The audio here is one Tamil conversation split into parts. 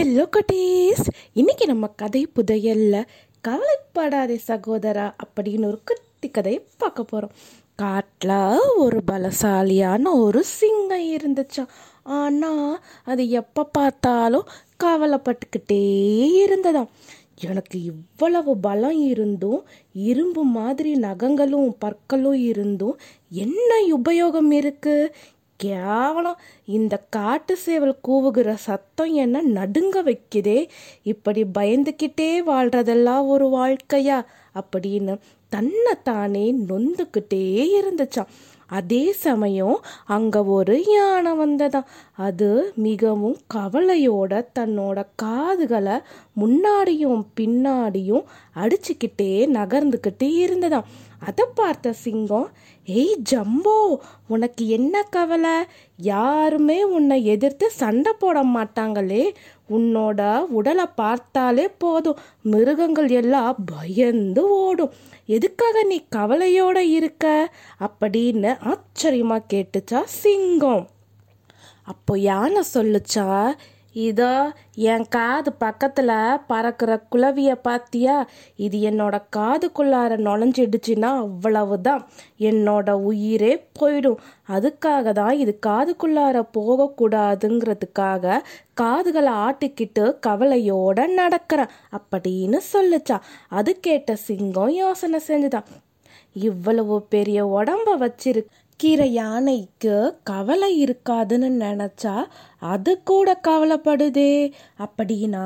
ஹலோ குட்டீஸ் இன்னைக்கு நம்ம கதை புதையல்ல. கவலைப்படாதே சகோதரா அப்படின்னு ஒரு குத்தி கதையை பார்க்க போகிறோம் காட்டில் ஒரு பலசாலியான ஒரு சிங்கம் இருந்துச்சா. ஆனால் அது எப்போ பார்த்தாலும் கவலைப்பட்டுக்கிட்டே இருந்ததாம். எனக்கு இவ்வளவு பலம் இருந்தும் இரும்பு மாதிரி நகங்களும் பற்களும் இருந்தும் என்ன உபயோகம் இருக்குது கேவலம். இந்த காட்டு சேவல் கூவுகிற சத்தம் என்ன நடுங்க வைக்குதே. இப்படி பயந்துக்கிட்டே வாழ்றதெல்லாம் ஒரு வாழ்க்கையா? அப்படின்னு தன்னை தானே நொந்துக்கிட்டே இருந்துச்சாம். அதே சமயம் அங்க ஒரு யானை வந்ததாம். அது மிகவும் கவலையோட தன்னோட காதுகளை முன்னாடியும் பின்னாடியும் அடிச்சுக்கிட்டே நகர்ந்துக்கிட்டே இருந்ததாம். அதை பார்த்த சிங்கம் ஏய் ஜம்போ உனக்கு என்ன கவலை? யாருமே உன்னை எதிர்த்து சண்டை போட மாட்டாங்களே. உன்னோட உடலை பார்த்தாலே போதும். மிருகங்கள் எல்லாம் பயந்து ஓடும். எதுக்காக நீ கவலையோட இருக்க? அப்படின்னு ஆச்சரியமாக கேட்டுச்சா சிங்கம். அப்போ யானை சொல்லுச்சா இதோ என் காது பக்கத்தில் பறக்கிற குளவிய பாத்தியா? இது என்னோட காதுக்குள்ளார நுழைஞ்சிடுச்சுன்னா அவ்வளவுதான். என்னோட உயிரே போயிடும். அதுக்காக தான் இது காதுக்குள்ளார போகக்கூடாதுங்கிறதுக்காக காதுகளை ஆட்டிக்கிட்டு கவலையோட நடக்கிறேன். அப்படின்னு சொல்லுச்சா. அது கேட்ட சிங்கம் யோசனை செஞ்சுதான். இவ்வளவு பெரிய உடம்ப வச்சிருக்கு நிற்கிற யானைக்கு கவலை இருக்காதுன்னு நினைச்சா அது கூட கவலைப்படுதே. அப்படின்னா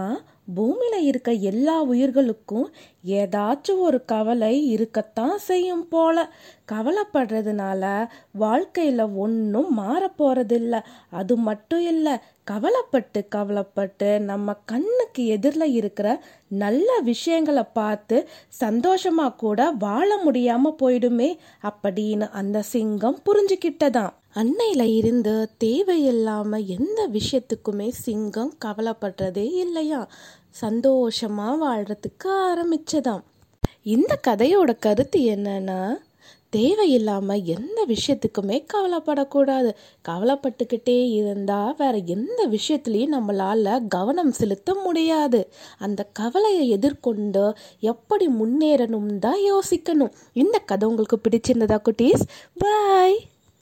பூமியில இருக்க எல்லா உயிர்களுக்கும் ஏதாச்சும் ஒரு கவலை இருக்கத்தான் செய்யும் போல. கவலைப்படுறதுனால வாழ்க்கையில ஒன்றும் மாற போறதில்ல. அது மட்டும் இல்லை கவலைப்பட்டு கவலைப்பட்டு நம்ம கண்ணுக்கு எதிரில் இருக்கிற நல்ல விஷயங்களை பார்த்து சந்தோஷமா கூட வாழ முடியாம போயிடுமே அப்படின்னு அந்த சிங்கம் புரிஞ்சுக்கிட்டதான். அன்னையில இருந்து தேவையில்லாம எந்த விஷயத்துக்குமே சிங்கம் கவலைப்படுறதே இல்லையா? சந்தோஷமாக வாழ்கிறதுக்கு ஆரம்பிச்சதாம். இந்த கதையோட கருத்து என்னன்னா தேவையில்லாமல் எந்த விஷயத்துக்குமே கவலைப்படக்கூடாது. கவலைப்பட்டுக்கிட்டே இருந்தால் வேற எந்த விஷயத்துலையும் நம்மளால் கவனம் செலுத்த முடியாது. அந்த கவலையை எதிர்கொண்டு எப்படி முன்னேறணும் தான் யோசிக்கணும். இந்த கதை உங்களுக்கு பிடிச்சிருந்ததா குட்டீஸ்? பாய்